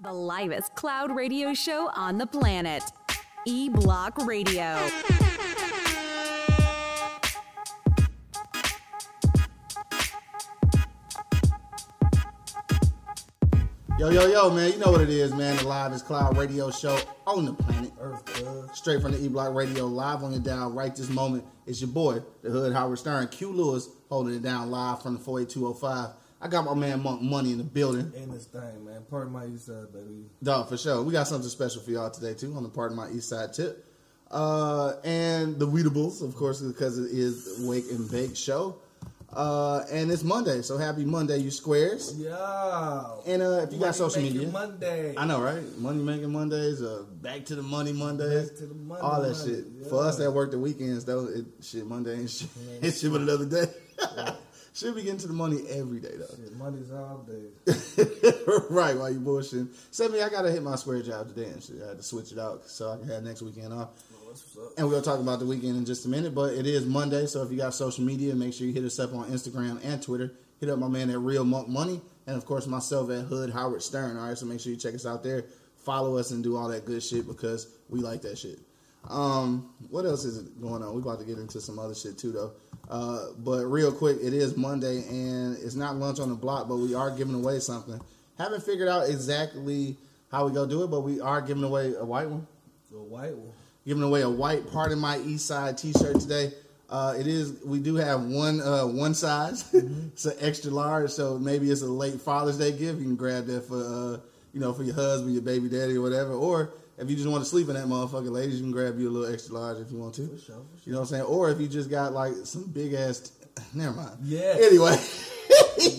The livest cloud radio show on the planet. E Block Radio. Yo, yo, yo, man, you know what it is, man. The livest cloud radio show on the planet Earth. Uh, straight from the E Block Radio, live on your dial right this moment. It's your boy, the Hood Howard Stern, Q Lewis, holding it down live from the 48205. I got my man Monk Money in the building. In this thing, man. Pardon my east side, baby. Dog, for sure. We got something special for y'all today, too, on the Pardon My East Side tip. Uh, and the Weedables, of course, because it is Wake and Bake show. Uh, and it's Monday, so happy Monday, you squares. Yeah. And uh, if you got social media, Monday. I know, right? Money making Mondays, uh, back to the money Mondays, Back to the money all that Monday, shit. yeah. For us that work the weekends, though, it shit Monday ain't shit. Man, It's shit but another day. Should be getting to the money every day though. Shit, Mondays all day. right, while you bullshitting. Sammy, I gotta hit my square job today and shit. I had to switch it out so I can have next weekend off. Up? And we'll talk about the weekend in just a minute, but it is Monday, so if you got social media, make sure you hit us up on Instagram and Twitter. Hit up my man at Real Monk Money, and of course myself at Hood Howard Stern. All right, so make sure you check us out there, follow us, and do all that good shit because we like that shit. Um, what else is going on? We about to get into some other shit too, though. Uh, but real quick, it is Monday, and it's not lunch on the block, but we are giving away something. Haven't figured out exactly how we go do it, but we are giving away a white one The white one. giving away a white "Pardon My East Side" T-shirt today. Uh, it is. We do have one uh, one size. it's an extra large, so maybe it's a late Father's Day gift. You can grab that for uh, you know for your husband, your baby daddy, or whatever. Or if you just want to sleep in that motherfucker, ladies, you can grab you a little extra large if you want to. For sure, for You know what I'm saying? Or if you just got like some big ass. T- never mind. Yeah. Anyway.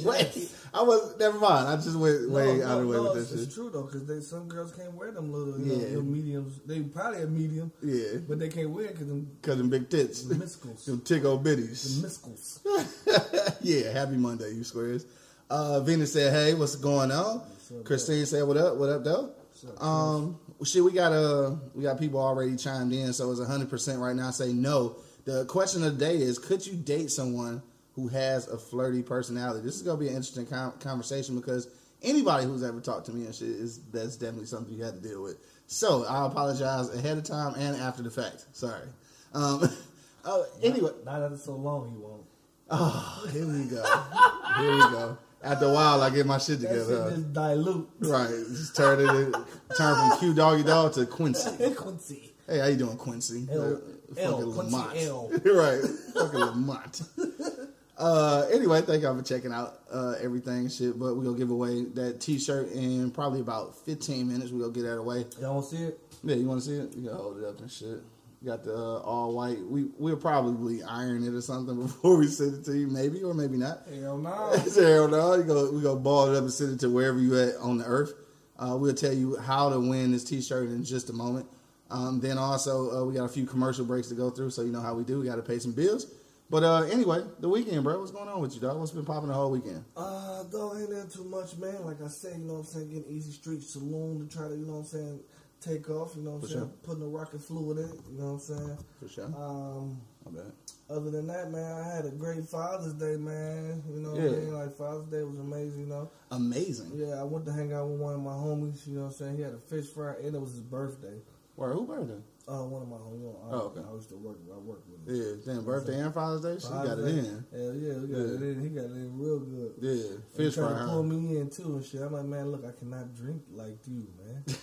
Wait, I was never mind. I just went way no, out of the way no, with this it's shit. true though, because some girls can't wear them little, you know, Yeah. little mediums. They probably a medium, Yeah, but they can't wear it because them cause them big tits, the miscles, them tick old bitties. the miscles. yeah, happy Monday, you squares. Uh, Venus said, "Hey, what's going on?" up, Christine said, "What up? What up, though?" up, Um, well, shit, we got uh, we got people already chimed in, so it's hundred percent right now. Say no. The question of the day is: Could you date someone who has a flirty personality? This is gonna be an interesting com- conversation because anybody who's ever talked to me and shit is that's definitely something you had to deal with. So I apologize ahead of time and after the fact. Sorry. Um, oh, anyway, Not after so long, you won't. Oh, here we go. Here we go. After a while, I get my shit together. just dilute. Right, just turn it, turn from Q Doggy Dog to Quincy. Quincy. Hey, how you doing, Quincy? L- Uh, L, fucking Quincy Lamont. L. right, fucking Lamont. Uh, anyway, thank y'all for checking out uh, everything and shit. But we're gonna give away that T-shirt in probably about 15 minutes. We're gonna get that away. Y'all want to see it? Yeah, you want to see it? You gotta hold it up and shit. Got the uh, all white. We we'll probably iron it or something before we send it to you, maybe or maybe not. Hell no. Hell no, you go we go ball it up and send it to wherever you at on the earth. Uh, we'll tell you how to win this T-shirt in just a moment. Um, then also uh, we got a few commercial breaks to go through, so you know how we do. We got to pay some bills. But uh, anyway, the weekend, bro. What's going on with you, dog? What's been popping the whole weekend? Uh, though ain't that too much, man. Like I said, you know what I'm saying, getting Easy Street Saloon to try to, you know what I'm saying, take off, you know what I'm saying, sure. putting the rocket fluid in it, you know what I'm saying. For sure. Um, bad. other than that, man, I had a great Father's Day, man. You know what Yeah. I mean? Like Father's Day was amazing, you know. Amazing. Yeah, I went to hang out with one of my homies, you know what I'm saying. He had a fish fry and it was his birthday. Where who birthday? Uh, one of my homies. You know, I, Oh, okay. I used to work. I work with him. Yeah, damn birthday and Father's Day. She got it in. Hell yeah, we got Yeah. it in. He got it in real good. Yeah, He fish tried fry. to pull me in too and shit. I'm like, man, look, I cannot drink like you, man.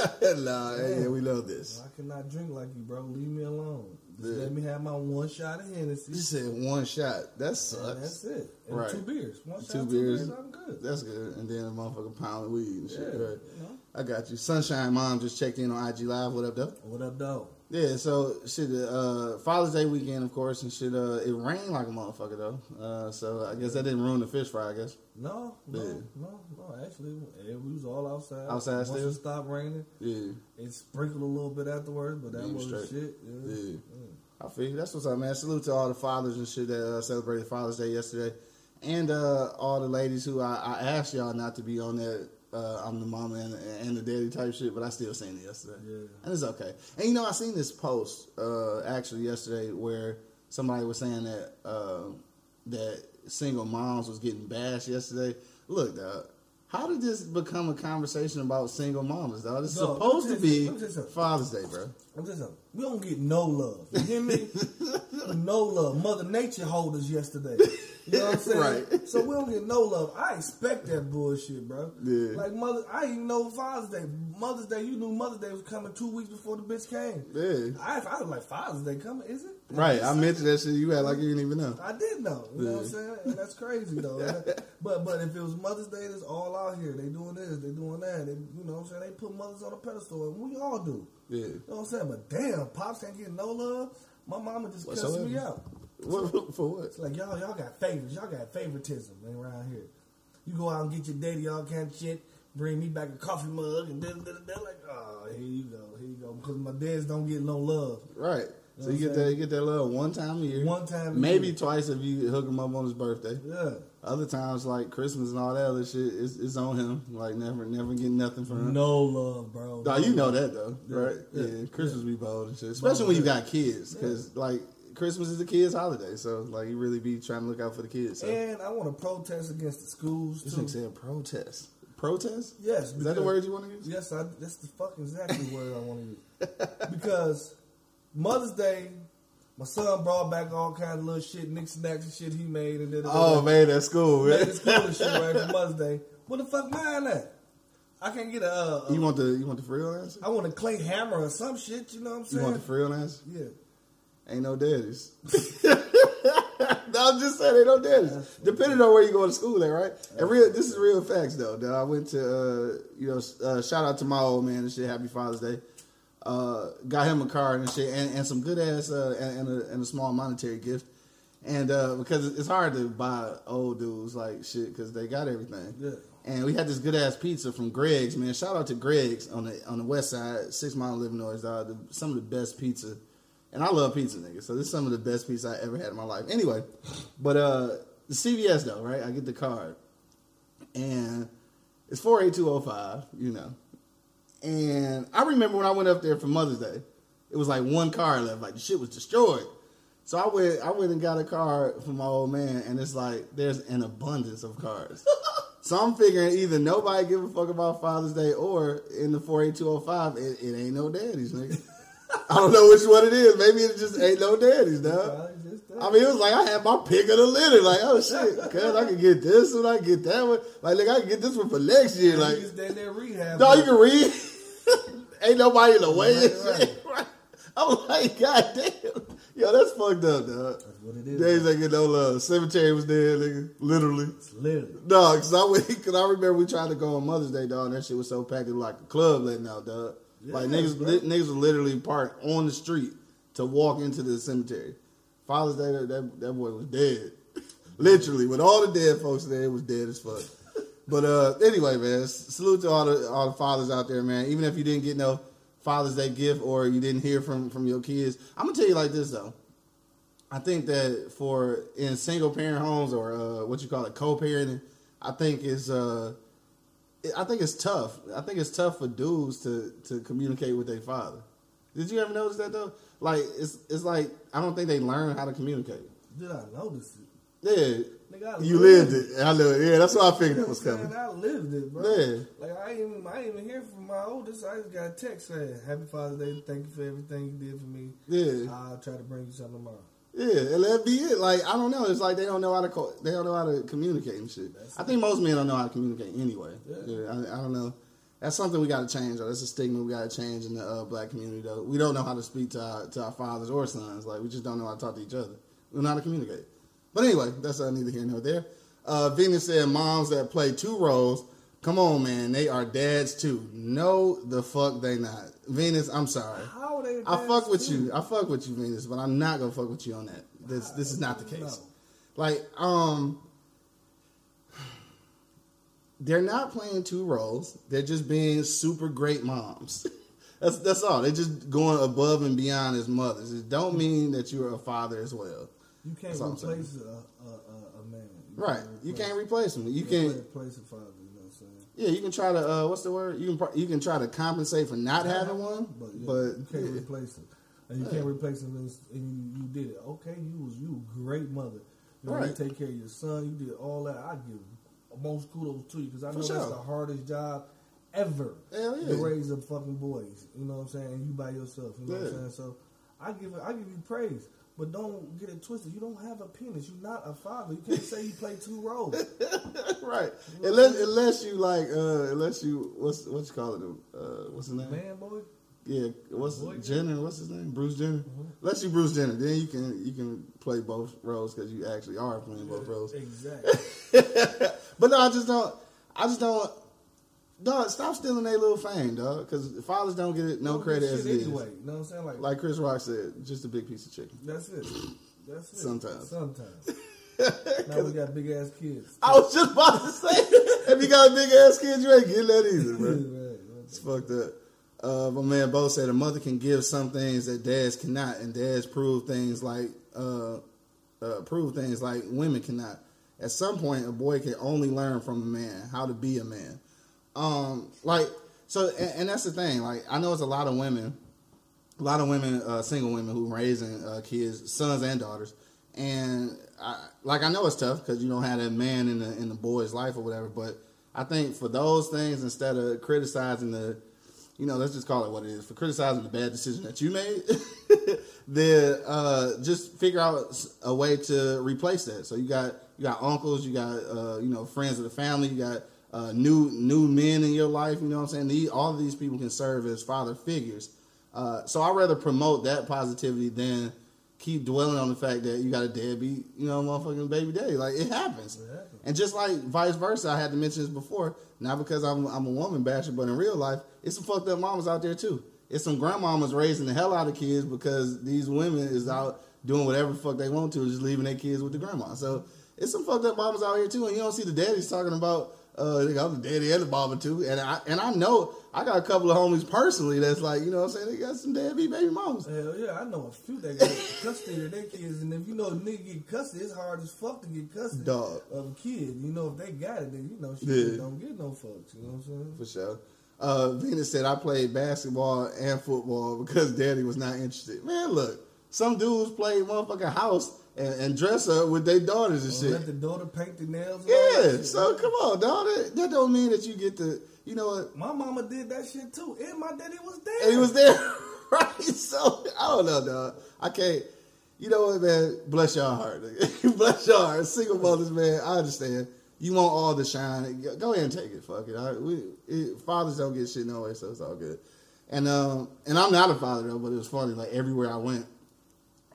nah, hey, yeah, we love this. I cannot drink like you, bro. Leave me alone. Just Yeah. let me have my one shot of Hennessy. You said one shot. That and sucks. that's it. And Right. two beers. One Two shot, beers. two beers, I'm good. That's good. And then a motherfucking pound of weed and shit. Yeah, Right. you know. I got you. Sunshine Mom just checked in on IG Live. What up, though? What up, though? Yeah, so shit. Uh, Father's Day weekend, of course, and shit. Uh, it rained like a motherfucker though. Uh, so I guess that didn't ruin the fish fry. I guess. No, no, Yeah. no, no. Actually, eh, we was all outside. Outside Once still? it stopped raining, Yeah, it sprinkled a little bit afterwards, but that Yeah, wasn't shit. Yeah. yeah. I feel you. That's what's up, man. Salute to all the fathers and shit that uh, celebrated Father's Day yesterday, and uh, all the ladies who I, I asked y'all not to be on that. Uh, I'm the mama and, and the daddy type shit, but I still seen it yesterday, Yeah. and it's okay. And you know, I seen this post uh, actually yesterday where somebody was saying that uh, that single moms was getting bashed yesterday. Look, dog, how did this become a conversation about single moms, dog? It's No, supposed to be tell you- let me tell you something. Father's Day, bro. I'm just saying, we don't get no love. You hear me? no love. Mother Nature hold us yesterday. You know what I'm saying? Right. So we don't get no love. I expect that bullshit, bro. Yeah. Like mother, I didn't even know Father's Day. Mother's Day, you knew Mother's Day was coming two weeks before the bitch came. Yeah. I, I was like, Father's Day coming, is it? Right, I mentioned that shit. You had like you didn't even know. I did know. You know what I'm saying? And that's crazy though. but but if it was Mother's Day, it's all out here. They doing this, they doing that. They, you know what I'm saying? They put mothers on a pedestal, and we all do. Yeah. You know what I'm saying? But damn, pops can't get no love. My mama just cussed me out. What, for what? It's like y'all, y'all got favors. Y'all got favoritism around here. You go out and get your daddy all kind of shit. Bring me back a coffee mug and then they're like, oh, here you go, here you go. Because my dads don't get no love. Right. So know you get that you get that love one time a year. One time a Maybe year. twice if you hook him up on his birthday. Yeah. Other times like Christmas and all that other shit, it's, it's on him. Like never never get nothing from him. No love, bro. Dawg, you know that though, Yeah, right? yeah, Yeah, Christmas be bold and shit, especially when you got kids, because like Christmas is the kids' holiday, so like you really be trying to look out for the kids. So. And I want to protest against the schools this too. nigga said protest. Protest? Yes, Is that the word you want to use? Yes, I, that's the fucking exactly word I want to use. Because Mother's Day, my son brought back all kinds of little shit, Nick snacks and shit he made, and then Oh man, that's cool, made man. his cool and shit right for Mother's Day. What the fuck mine at? I can't get a. Uh, You want the you want the real answer? I want a clay hammer or some shit. You know what I'm saying? You want the real answer? yeah. Ain't no daddies. I'm just saying ain't no daddies. Depending on where you go to school at, right? And real, this is real facts though. That I went to, uh, you know, uh, shout out to my old man and shit. Happy Father's Day. Uh, got him a car and shit, and, and some good ass, uh, and, and, a, and a small monetary gift. And uh, because it's hard to buy old dudes like shit because they got everything. Yeah. And we had this good ass pizza from Greg's, man. Shout out to Greg's on the on the west side, Six Mile Livernois, dog. The, some of the best pizza. And I love pizza, nigga. So this is some of the best pizza I ever had in my life. Anyway, but uh the CVS though, right? I get the card. And it's 48205, you know. And I remember when I went up there for Mother's Day, it was like one car left, like the shit was destroyed. So I went I went and got a card for my old man, and it's like there's an abundance of cars. so I'm figuring either nobody give a fuck about Father's Day or in the 48205, it, it ain't no daddies, nigga. I don't know which one it is. Maybe it just ain't no daddies, dog. Probably just that. I mean, it was like I had my pick of the litter. Like, oh shit, cuz I can get this one, I can get that one. Like, look, I can get this one for next year. Like, just stand there rehab. no, you can read. Ain't nobody in the way. Right. Right. I'm like, god damn. Yo, that's fucked up, dog. That's what it is. Days ain't get no love. Cemetery was there, nigga. Literally. It's literally. No, cause I went, cause I remember we tried to go on Mother's Day, dog, and that shit was so packed, it was like a club letting out, dog. Like niggas, li- niggas literally parked on the street to walk into the cemetery. Father's Day, that that, that boy was dead, literally. With all the dead folks there, it was dead as fuck. But uh, anyway, man, salute to all the all the fathers out there, man. Even if you didn't get no Father's Day gift or you didn't hear from from your kids, I'm gonna tell you like this though. I think that for in single parent homes or uh, what you call it co-parenting, I think is uh, I think it's tough. I think it's tough for dudes to to communicate with their father. Did you ever notice that though? Like it's it's like I don't think they learn how to communicate. Did I notice it? Yeah, Nigga, I you lived lived it. I know it. Yeah, that's why I figured that was coming. I lived it, bro. Yeah. Like I ain't even I ain't even hear from my oldest. I just got a text saying, "Happy Father's Day. Thank you for everything you did for me. Yeah, I'll try to bring you something tomorrow." Yeah, and that be it. Like I don't know. It's like they don't know how to co- they don't know how to communicate and shit. I think most men don't know how to communicate anyway. Yeah. Yeah, I, I don't know. That's something we got to change. though. That's a stigma we got to change in the uh, black community. Though we don't know how to speak to our to our fathers or sons. Like we just don't know how to talk to each other. We don't know how to communicate. But anyway, that's uh, neither here nor there. Uh, Venus said, "Moms that play two roles, come on, man, they are dads too. No, the fuck they not. Venus, I'm sorry. Are I fuck with too. you. I fuck with you, Venus, but I'm not gonna fuck with you on that. This this is not the case. No. Like, um, they're not playing two roles. They're just being super great moms. that's that's all. They're just going above and beyond as mothers. It don't mean that you're a father as well. You can't That's all I'm saying. replace a, a, a, man. You Right. You can't replace him. You You can't replace a father. You know what I'm saying? Yeah, you can try to. Uh, what's the word? You can. pro- You can try to compensate for not having one, But, yeah, but you can't replace it. And you can't replace it and and you, did it. Okay, you was you a great mother. You, know, you take care of your son. You did all that. I give most kudos to you because I For know that's the hardest job ever Hell to raise up fucking boys. You know what I'm saying? And you by yourself. You know what I'm saying? So I give. I give you praise. But don't get it twisted. You don't have a penis. You're not a father. You can't say you play two roles. right. Unless unless you like, uh, unless you what's what you call it? Uh, what's his name? Man, boy. Yeah, what's Boy. Jenner? What's his name? Bruce Jenner. Unless you Bruce Jenner, then you can you can play both roles because you actually are playing both roles. Exactly. but no, I just don't. I just don't. Dog, stop stealing their little fame, dog. Because fathers don't get it no Don't credit as it is. anyway. You know what I'm saying? Like, Like Chris Rock said, just a big piece of chicken. that's it. That's it. Sometimes. Sometimes. now we got big ass kids. I was just about to say, if you got big ass kids, you ain't getting that either, bro. Right, It's fucked up. Uh, my man Bo said a mother can give some things that dads cannot, and dads prove things like uh, uh, prove things like women cannot. At some point, a boy can only learn from a man how to be a man. Um, like so, and, and that's the thing. Like I know it's a lot of women, a lot of women, uh, single women who raising uh, kids, sons and daughters, and I, like I know it's tough because you don't have that man in the in the boy's life or whatever. But I think for those things, instead of criticizing the, you know, let's just call it what it is, for criticizing the bad decision that you made, then uh, just figure out a way to replace that. So you got you got uncles, you got uh, you know friends of the family, you got uh, new new men in your life. You know what I'm saying? These, all of these people can serve as father figures. Uh, so I'd rather promote that positivity than keep dwelling on the fact that you got a deadbeat, you know, motherfucking baby daddy. Like it happens. It happens. And just like vice versa, I had to mention this before, not because I'm I'm a woman basher, but in real life, it's some fucked up mamas out there too. It's some grandmamas raising the hell out of kids because these women is out doing whatever the fuck they want to, just leaving their kids with the grandma. So it's some fucked up mamas out here too, and you don't see the daddies talking about uh the daddy and mama too. And I and I know I got a couple of homies personally that's like, you know what I'm saying, they got some deadbeat baby moms. Hell yeah, I know a few that got custody of their kids, and if you know a nigga get custody, it's hard as fuck to get custody Dog. of a kid. You know, if they got it, then you know she Yeah. don't get no fucks. You know what I'm saying? For sure. Uh, Venus said I played basketball and football because daddy was not interested. Man, look, some dudes play motherfucking house and, and dress up with their daughters and Or let the daughter paint the nails. and all that Yeah, so come on, dog. That, that don't mean that you get to, you know what? My mama did that shit too, and my daddy was there. And he was there, right? So I don't know, dog. I can't. You know what, man? Bless your heart. nigga. Bless your heart. Single mothers, man. I understand. You want all the shine. Go ahead and take it. Fuck it. I, we, it fathers don't get shit no way, so it's all good. And um, and I'm not a father though, but it was funny. Like everywhere I went,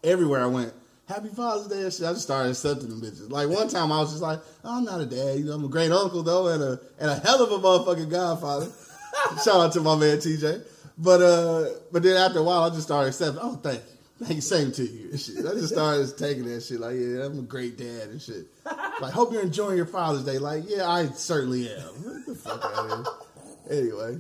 everywhere I went, Happy Father's Day. I just started accepting them bitches. Like one time, I was just like, oh, I'm not a dad. You know, I'm a great uncle though, and a and a hell of a motherfucking godfather. Shout out to my man TJ. But uh, but then after a while, I just started accepting. Oh, thank you. Thank you, same to you. And shit. I just started taking that shit. Like, yeah, I'm a great dad and shit. Like, hope you're enjoying your Father's Day. Like, yeah, I certainly am. What the fuck? Anyway,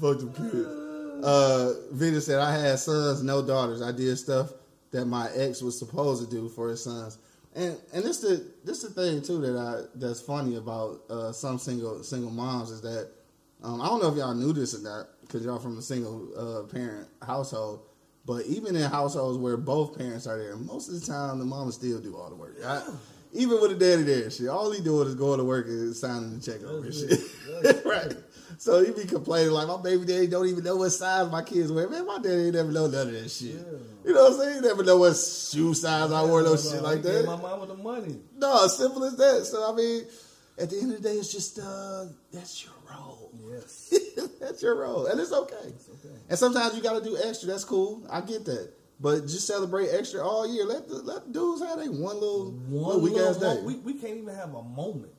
fuck them kids. Uh, Vita said, I had sons, no daughters. I did stuff that my ex was supposed to do for his sons. And and this the this the thing too that I that's funny about uh, some single single moms is that um, I don't know if y'all knew this or not because y'all from a single uh, parent household, but even in households where both parents are there, most of the time the mama still do all the work. I, even with the daddy there, shit, all he doing is going to work and signing the check over shit. right. So he be complaining like my baby daddy don't even know what size my kids wear. Man, my daddy ain't never know none of that shit. You know what I'm saying? He never know what shoe size I wore, no shit like that. My mom with the money. No, simple as that. So I mean, at the end of the day, it's just uh, that's your role. Yes. that's your role, and it's okay. okay. And sometimes you got to do extra. That's cool. I get that. But just celebrate extra all year. Let the, let the dudes have they one little One little ass day. we, we can't even have a moment.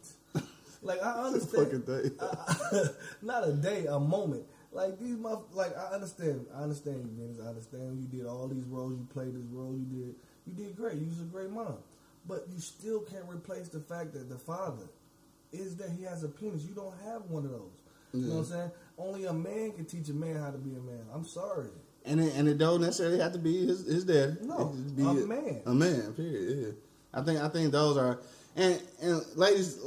Like I fucking understand, day. not a day, a moment. Like these muff like I understand I understand you, Dennis. I understand you did all these roles, you played this role, you did you did great, you was a great mom. But you still can't replace the fact that the father is that he has a penis. You don't have one of those. You know what I'm saying? Only a man can teach a man how to be a man. I'm sorry. And it, and it don't necessarily have to be his his dad. No, It just be a man. A man. Period. Yeah. I think I think those are and and ladies.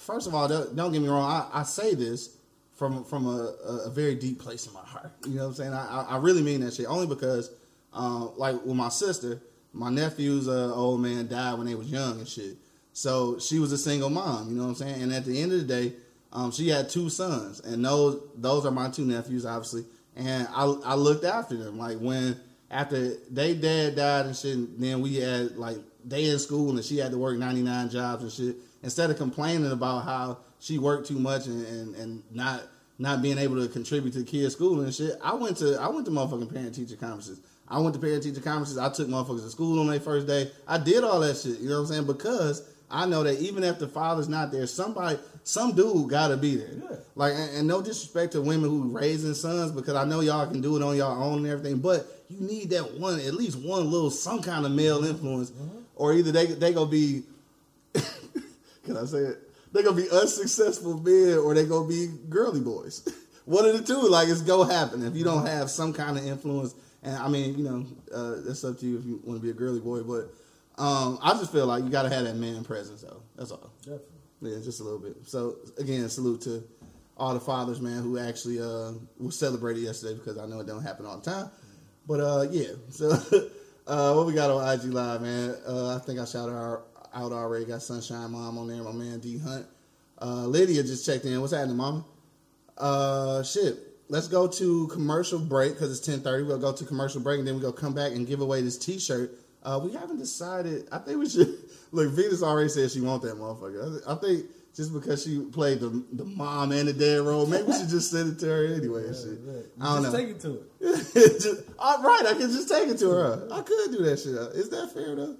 First of all, don't, get me wrong. I, I say this from from a, a, very deep place in my heart. You know what I'm saying? I I, really mean that shit. Only because, uh, like with my sister, my nephew's uh, old man died when they was young and shit. So she was a single mom. You know what I'm saying? And at the end of the day, um, she had two sons, and those those are my two nephews, obviously. And I I looked after them. Like when after they dad died and shit, and then we had like they in school and she had to work 99 jobs and shit. Instead of complaining about how she worked too much and, and, and not not being able to contribute to the kids' school and shit, I went to I went to motherfucking parent teacher conferences. I went to parent teacher conferences. I took motherfuckers to school on their first day. I did all that shit. You know what I'm saying? Because I know that even if the father's not there, somebody, some dude got to be there. Yeah. Like, and, and no disrespect to women who raising sons, because I know y'all can do it on your own and everything. But you need that one, at least one little, some kind of male influence, mm-hmm. Or either they they gonna be, can I say it? They gonna be unsuccessful men, or they gonna be girly boys. one of the two, like it's gonna happen if you don't have some kind of influence. And I mean, you know, uh, that's up to you if you want to be a girly boy, but. Um, I just feel like you gotta have that man presence though. That's all. Definitely. Yeah, just a little bit. So again, salute to all the fathers, man, who actually uh was celebrated yesterday because I know it don't happen all the time. But uh yeah. So uh what we got on IG Live, man? Uh I think I shouted her out already. Got Sunshine Mom on there, my man D Hunt. Uh Lydia just checked in. What's happening, mama? Uh shit. Let's go to commercial break because it's ten thirty. We'll go to commercial break and then we'll come back and give away this T shirt. Uh, we haven't decided. I think we should look. Venus already said she want that motherfucker. I think just because she played the the mom and the dad role, maybe we should just send it to her anyway. and shit. Right. I don't Just know. take it to her. just, all right, I can just take it to her. I could do that shit. Is that fair though?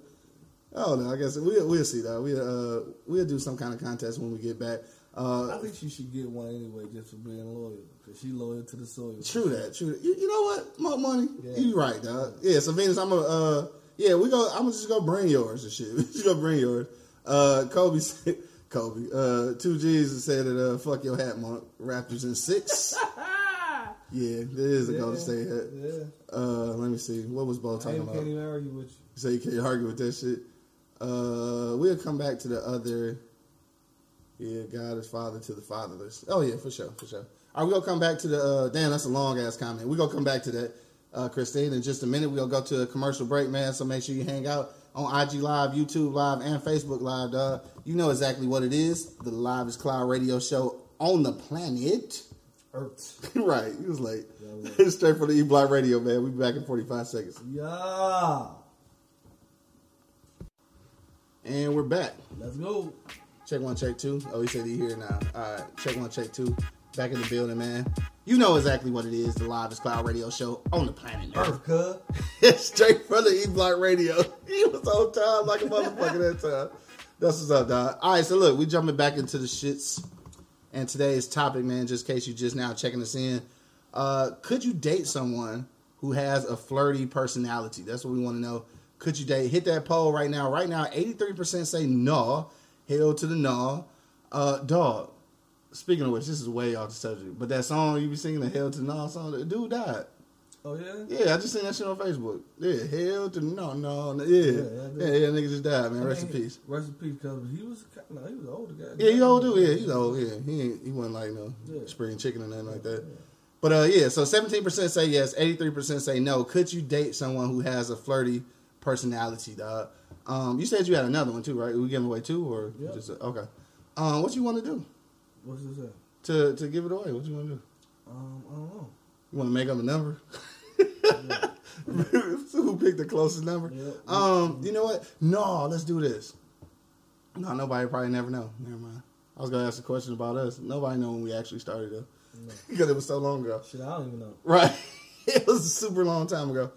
I don't know. I guess we'll we'll see though. We will uh we'll do some kind of contest when we get back. Uh, I think she should get one anyway, just for being loyal, because she loyal to the soil. True that. True. That. You, you know what? More money. Yeah. You right, dog. Yeah. So Venus, I'm gonna. Uh, yeah, we go. I'm just gonna bring yours and shit. We just gonna bring yours. Uh, Kobe said. Kobe. Uh, two G's said that. Uh, fuck your hat, monk. Raptors in six. yeah, it is a Yeah, Golden State hat. Yeah, Uh, let me see. What was Bo I talking ain't- about? can't even argue with you. So you can't argue with that shit. Uh, we'll come back to the other. Yeah, God is father to the fatherless. Oh yeah, for sure, for sure. All right, we gonna come back to the. Uh, damn, that's a long ass comment. We are gonna come back to that, uh, Christine, in just a minute. We gonna go to a commercial break, man. So make sure you hang out on IG Live, YouTube Live, and Facebook Live, dog. You know exactly what it is. The Live is Cloud Radio Show on the planet. Earth. right, he was late. Yeah, Straight from the E Block Radio, man. We be back in forty five seconds, Yeah. and we're back. Let's go. Check one, check two. Oh, he said he here now. All right, check one, check two. Back in the building, man. You know exactly what it is. The Live is Cloud Radio Show on the planet Earth. Earth, cuz. Straight from the E Block Radio. He was on time like a motherfucker that time. That's what's up, dog. All right, so look, we jumping back into the shits. And today's topic, man, just in case you just now checking us in. Uh, could you date someone who has a flirty personality? That's what we want to know. Could you date? Hit that poll right now. Right now, 83% say no. Hell to the no. Uh, dog. Speaking of which, this is way off the subject, but that song you be singing, the Hell to No song, the dude died. Oh, yeah? Yeah, I just seen that shit on Facebook. Yeah, hell to no, no, no. Yeah, Yeah, yeah, yeah, yeah, nigga just died, man. I Rest in peace. Rest in peace, cuz he was of, he was an older guy. Yeah, he old dude. Yeah, he's old. Yeah, he ain't, he wasn't like no Yeah. spring chicken or nothing like that. But uh, yeah, so seventeen percent say yes, eighty three percent say no. Could you date someone who has a flirty personality, dog? Um, you said you had another one too, right? We giving away two or Yeah. just okay? Um, what you want to do What's this at? to to give it away? What you want to do? Um, I don't know. You want to make up a number? Who picked the closest number? Yeah. Um, you know what? No, let's do this. No, nobody probably never know. Never mind. I was gonna ask a question about us. Nobody know when we actually started though, because it was so long ago. Shit, I don't even know. Right? it was a super long time ago.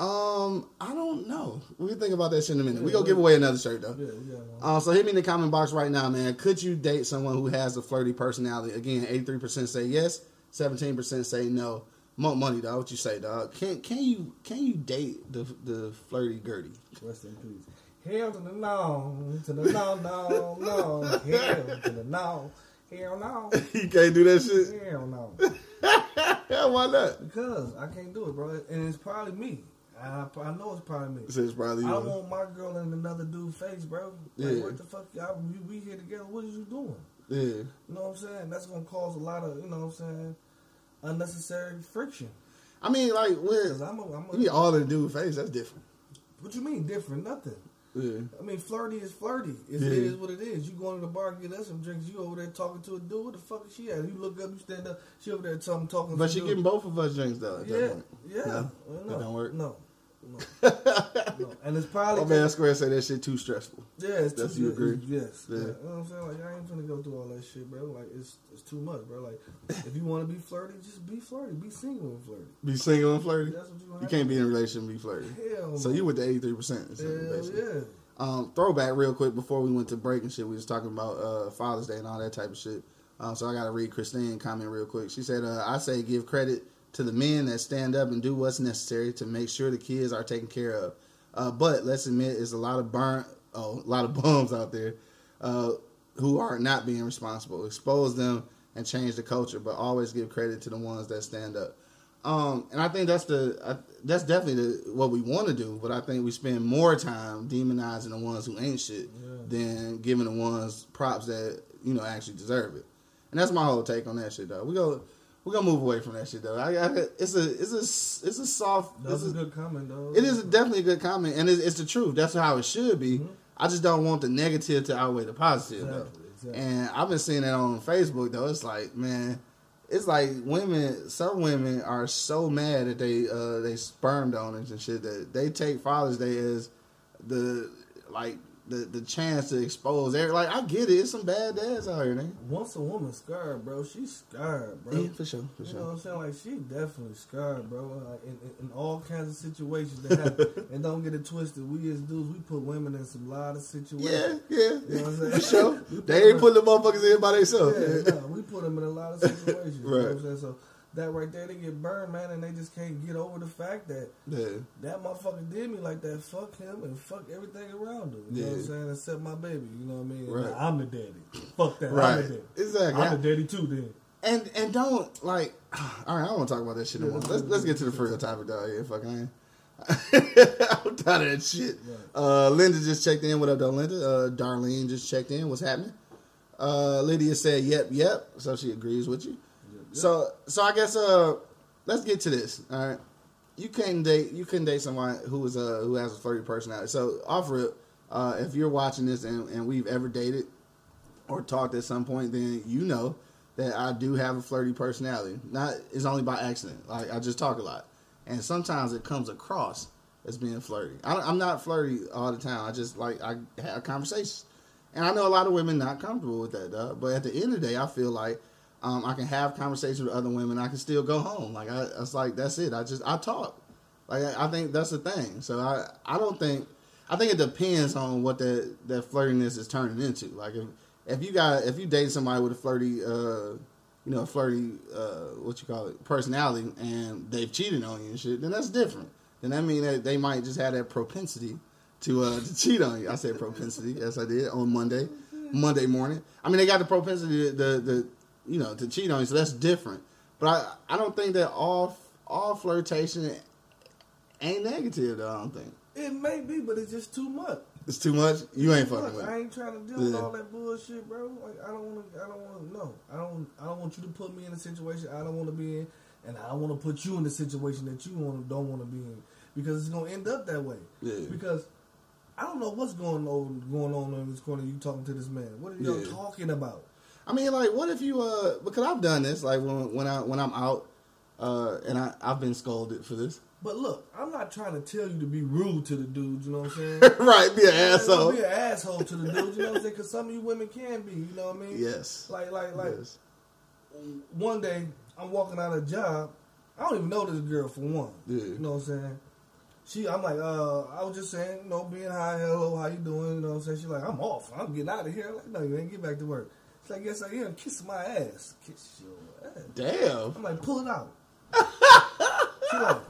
Um, I don't know. We can think about that shit in a minute. we gonna give away another shirt though. Yeah, one. Uh, so hit me in the comment box right now, man. Could you date someone who has a flirty personality? Again, 83% say yes, Seventeen percent say no. Monk money, dog. What you say, dog? Can can you can you date the the flirty Gertie? Rest in peace. Hell to the no, to the no, no, no. Hell to the no. Hell no. you can't do that shit. Hell no. Hell, why not? Because I can't do it, bro. And it's probably me. I, I know it's probably me. So it's probably I you. want my girl in another dude's face, bro. Like, Yeah. what the fuck? I, we, we here together. What is you doing? Yeah. You know what I'm saying? That's gonna cause a lot of, you know what I'm saying, unnecessary friction. I mean, like, when I'm a, I'm a, you be all in the dude face, that's different. what you mean different? Nothing. Yeah. I mean, flirty is flirty. It's, Yeah. It is what it is. You go to the bar and get us some drinks. You over there talking to a dude. What the fuck is she at? You look up, you stand up. She over there talking, talking. But to she dude. getting both of us drinks though. At Yeah, that point. yeah. No? Well, That don't work? No, no, no. And it's probably Oh man, Square say that shit too stressful. Yeah, it's That's too you agree? Yes. Yeah. Yeah. You know what I'm saying? Like I ain't finna go through all that shit, bro. Like it's it's too much, bro. Like if you wanna be flirty, just be flirty. Be single and flirty. Be single and flirty. That's what you You can't be in a relationship and be flirty. Hell So you with the eighty three percent. Hell yeah. Um, throwback real quick before we went to break and shit. We was talking about uh, Father's Day and all that type of shit. Um, so I got to read Christine comment real quick. She said, uh, "I say give credit to the men that stand up and do what's necessary to make sure the kids are taken care of. Uh, but let's admit, there's a lot of burn, oh, a lot of bums out there uh, who are not being responsible. Expose them and change the culture, but always give credit to the ones that stand up." Um, and I think that's the I, that's definitely the, what we want to do. But I think we spend more time demonizing the ones who ain't shit than giving the ones props that you know actually deserve it. And that's my whole take on that shit, though. We go we gonna move away from that shit, though. I, I, it's a it's a it's a soft. That's a good comment, though. it is definitely a good comment, and it's, it's the truth. That's how it should be. I just don't want the negative to outweigh the positive, though. Exactly, exactly. And I've been seeing that on Facebook, though. It's like, man, it's like women. Some women are so mad that they uh they sperm donors and shit that they take Father's Day as the like the the chance to expose. Every, like I get it. It's some bad dads out here, man. Once a woman's scarred, bro, she's scarred, bro. Yeah, for sure, for You know what sure. I'm saying? Like she definitely scarred, bro. Like in, in, in all kinds of situations that happen. and don't get it twisted. We as dudes, we put women in some lot of situations. yeah, You know what I'm saying? for sure. They ain't putting the motherfuckers in by themselves. Yeah, no, we put them in a lot of situations. You know what Right. I'm saying? So that right there, they get burned, man, and they just can't get over the fact that Yeah. that motherfucker did me like that. Fuck him and fuck everything around him. You know what I'm saying? Except my baby. You know what I mean? Right. Now, I'm the daddy. Fuck that. I'm Right. the daddy. Exactly. I'm the daddy too. Then. And and don't like. All right, I don't want to talk about that shit no more. Let's let's get to the real topic, dog. Yeah, fuck, I ain't. I'm tired of that shit. Uh, Linda just checked in. What up, though, Linda? Uh, Darlene just checked in. What's happening? Uh, Lydia said, "Yep, yep." So she agrees with you. So so I guess uh, let's get to this. All right, you couldn't date you couldn't date someone who is uh who has a flirty personality. So off rip, uh, if you're watching this and, and we've ever dated or talked at some point, then you know that I do have a flirty personality. Not it's only by accident. Like I just talk a lot, and sometimes it comes across as being flirty. I, I'm not flirty all the time. I just like I have conversations, and I know a lot of women not comfortable with that. But at the end of the day, I feel like um, I can have conversations with other women. I can still go home. Like I, it's like that's it. I just I talk. Like I, think that's the thing. So I I don't think I think it depends on what that that flirtiness is turning into. Like if if you got if you date somebody with a flirty uh you know a flirty uh what you call it personality and they've cheated on you and shit, then that's different. Then that mean that they might just have that propensity to uh to cheat on you. I said propensity, yes I did on Monday, Monday morning. I mean they got the propensity the the you know to cheat on you, so that's different. But I I don't think that all all flirtation ain't negative though. I don't think It may be, but it's just too much. it's too much. You ain't fucking with. I ain't trying to deal with all that bullshit, bro. Like I don't want to. I don't want to. No, I don't. I don't want you to put me in a situation I don't want to be in, and I don't want to put you in the situation that you want don't want to be in because it's gonna end up that way. Yeah. Because I don't know what's going on going on in this corner. You talking to this man? What are y'all Yeah. talking about? I mean, like, what if you uh? Because I've done this. Like when when I when I'm out, uh, and I I've been scolded for this. But look, I'm not trying to tell you to be rude to the dudes. You know what I'm saying? right, be an asshole. Be an asshole to the dudes. You know what I'm saying? Because some of you women can be. You know what I mean? Yes. Like like like. Yes. one day I'm walking out of a job. I don't even know this girl for one. Yeah. You know what I'm saying? She, I'm like, uh, I was just saying, you know, being hi, hello, how you doing? You know what I'm saying? She's like, I'm off. I'm getting out of here. I'm like, no, you ain't get back to work. She's like, yes, I am. Kiss my ass. Kiss your ass. Damn. I'm like, pull it out. she like,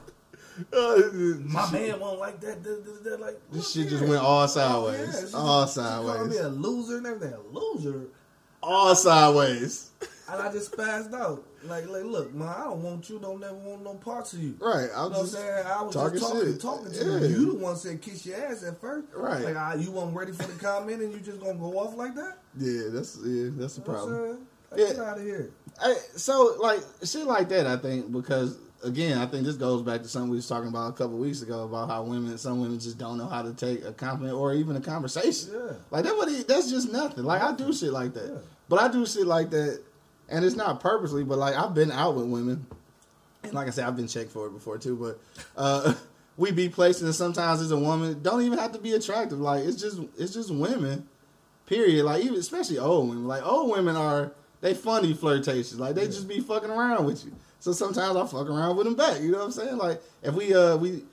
my man won't like that. This, this, that. Like, This shit just went all sideways. yeah. She- all She called me sideways. a loser and everything. A loser. All sideways. And I just passed out. Like, like, look, man, I don't want you. Don't never want no parts of you. Right. I You know I'm just saying? I was talking just talking, shit. talking to Yeah. you. You the one said kiss your ass at first. Right. Like, ah, you weren't ready for the comment and you just gonna go off like that? Yeah, that's yeah, that's the You know what I'm problem. Yeah. Get out of here. I, so like shit like that, I think because again, I think this goes back to something we was talking about a couple weeks ago about how women, some women just don't know how to take a compliment or even a conversation. Yeah. Like that, what that's just nothing. Like I do shit like that, Yeah. but I do shit like that, and it's not purposely. But like I've been out with women, and like I said, I've been checked for it before too. But uh, we be places, and sometimes as a woman, don't even have to be attractive. Like it's just it's just women. Period. Like even especially old women. Like old women are they funny flirtatious. Like they just be fucking around with you. So sometimes I fuck around with them back. You know what I'm saying? Like if we uh we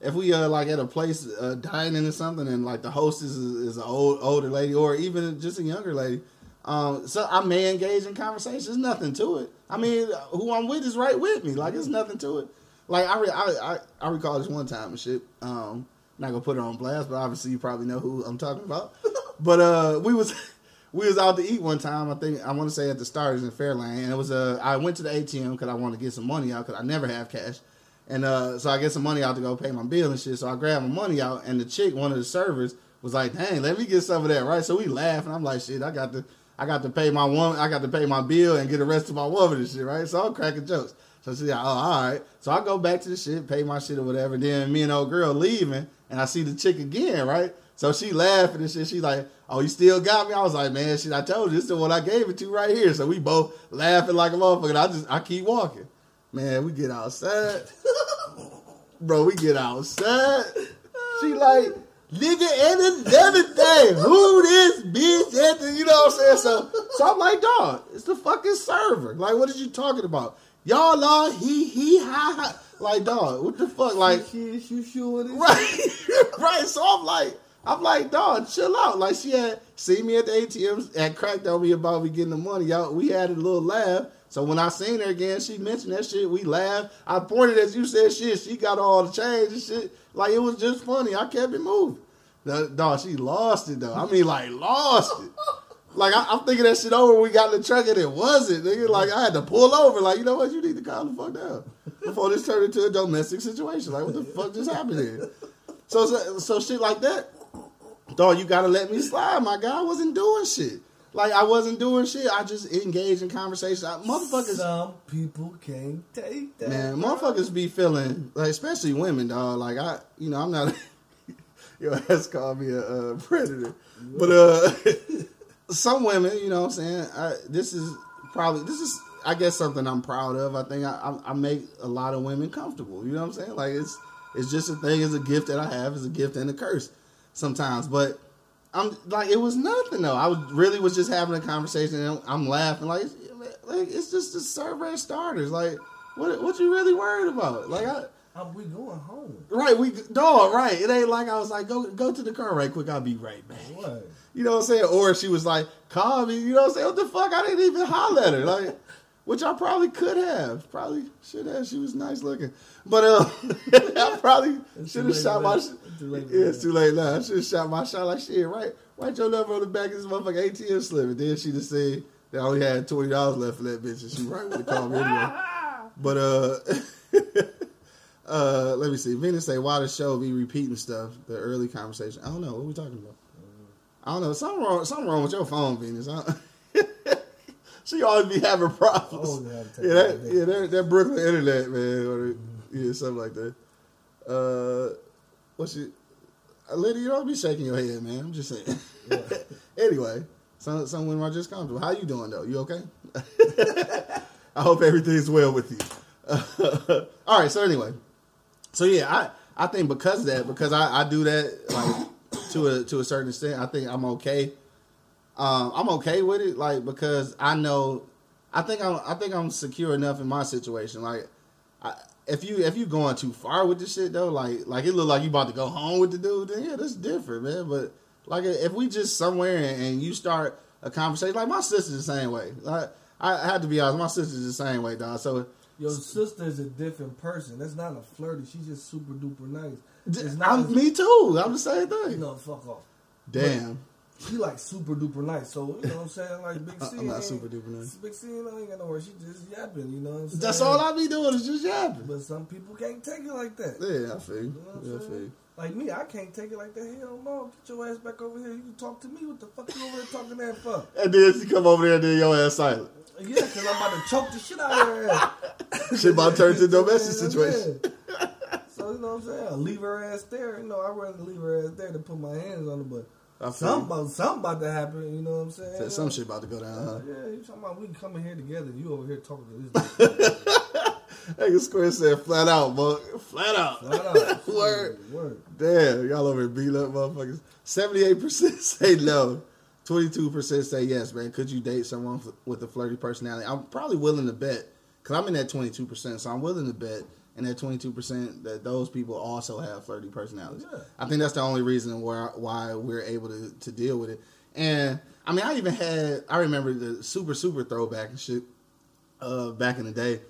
if we uh like at a place uh, dining or something and like the hostess is, is an old older lady or even just a younger lady, um, so I may engage in conversation. There's nothing to it. I mean, who I'm with is right with me. Like it's nothing to it. Like I re- I, I I recall this one time and shit. Um, not gonna put her on blast, but obviously you probably know who I'm talking about. but uh, we was we was out to eat one time. I think I want to say at the Stars in Fairlane, and it was uh, I went to the ATM because I wanted to get some money out because I never have cash. And uh, so I get some money out to go pay my bill and shit. So I grabbed my money out, and the chick, one of the servers, was like, "Dang, let me get some of that." Right? So we laugh, and I'm like, "Shit, I got to, I got to pay my woman, I got to pay my bill and get the rest of my woman and shit." Right? So I'm cracking jokes. So she's like, "Oh, all right." So I go back to the shit, pay my shit or whatever. Then me and old girl leaving, and I see the chick again. Right? So she laughing and shit. She's like, "Oh, you still got me?" I was like, "Man, shit, I told you this is the one I gave it to right here." So we both laughing like a motherfucker. I just, I keep walking. Man, we get outside. Bro, we get outside. She like, nigga, and another thing. Who this bitch? At the, you know what I'm saying? So, so I'm like, dog, it's the fucking server. Like, what are you talking about? Y'all are he he ha ha. Like, dog, what the fuck? Like, She, she right, right. So I'm like, I'm like, dog, chill out. Like she had seen me at the ATM and cracked on me about me getting the money out. We had a little laugh. So when I seen her again, she mentioned that shit. We laughed. I pointed as you said shit. She got all the change and shit. Like it was just funny. I kept it moving. Dog, she lost it though. I mean, like lost it. Like I, I'm thinking that shit over. We got in the truck and it wasn't. Nigga, like I had to pull over. Like you know what? You need to calm the fuck down before this turned into a domestic situation. Like what the fuck just happened here? So so, so shit like that. Dog, you gotta let me slide, my guy. Wasn't doing shit. Like I wasn't doing shit. I just engaged in conversation. I, motherfuckers, Some people can't take that. man, motherfuckers be feeling like, especially women, dog. Like I, you know, I'm not. Your ass called me a, uh predator, but uh, some women, you know, what I'm saying I, this is probably this is, I guess, something I'm proud of. I think I, I, I make a lot of women comfortable. You know what I'm saying? Like it's it's just a thing. It's a gift that I have. It's a gift and a curse sometimes, but. I'm like it was nothing though. I was really was just having a conversation and I'm laughing like, like it's just the server starters. Like what what you really worried about? Like I we going home. right we dog right. It ain't like I was like go go to the car right quick. I'll be right back. What? You know what I'm saying? Or she was like call me. You know what I'm saying? What the fuck? I didn't even holler at her. Like which I probably could have. Probably should have. She was nice looking, but uh, I probably should have shot my. It's too late Yeah, it's too late now. I should have shot my shot like shit. Right, write your number on the back of this motherfucking ATM slip, and then she just said that I only had twenty dollars left for that bitch, and she right would have called me anyway. But uh, uh, let me see. Venus say why the show be repeating stuff. The early conversation. I don't know what we talking about. I don't know. Something wrong. Something wrong with your phone, Venus. I, she always be having problems. Oh, yeah, yeah, that, that. yeah, that, that Brooklyn internet, man, or yeah, something like that. Uh, what's it? Uh, Lydia, you don't be shaking your head, man. I'm just saying. anyway, some some women are just comfortable. How you doing though? You okay? I hope everything's well with you. all right. So anyway, so yeah, I I think because of that, because I, I do that like to a to a certain extent, I think I'm okay. Um, I'm okay with it, like because I know, I think I'm I think I'm secure enough in my situation. Like, I, if you if you going too far with this shit though, like like it look like you about to go home with the dude, then yeah, that's different, man. But like if we just somewhere and, and you start a conversation. Like my sister's the same way. Like I, I have to be honest, my sister's the same way, dog. So Your sister is a different person. That's not a flirty. She's just super duper nice. It's I'm, as- me too. I'm the same thing. No, fuck off. Damn. She like super duper nice. So you know what I'm saying? Like Big C. I'm not super duper nice. Big C, you know, ain't got nowhere. She just yapping. You know what I'm saying? That's all I be doing is just yapping. But some people can't take it like that. Yeah, I feel you. Know Yeah, I feel you. Like me, I can't take it like that. Hell no, get your ass back over here. You can talk to me. What the fuck you over there talking that for? And then she come over there and then your ass silent. Yeah, because I'm about to choke the shit out of her ass. Shit about to turn to a domestic situation. So you know what I'm saying? I'll leave her ass there. You know, I'd rather leave her ass there than put my hands on her. But I something about, something about to happen. You know what I'm saying? Said some shit about to go down, huh? Yeah, you talking about we can come in here together. You over here talking to this. Hey, Square said flat out, bro. Flat out. Flat out. Word. Word. Damn, y'all over here beat up motherfuckers. Seventy-eight percent say no. Twenty-two percent say yes, man. Could you date someone with a flirty personality? I'm probably willing to bet because I'm in that twenty-two percent, so I'm willing to bet in that twenty-two percent that those people also have flirty personalities. Yeah. I think that's the only reason why why we're able to to deal with it. And I mean, I even had I remember the super super throwback and shit uh, back in the day.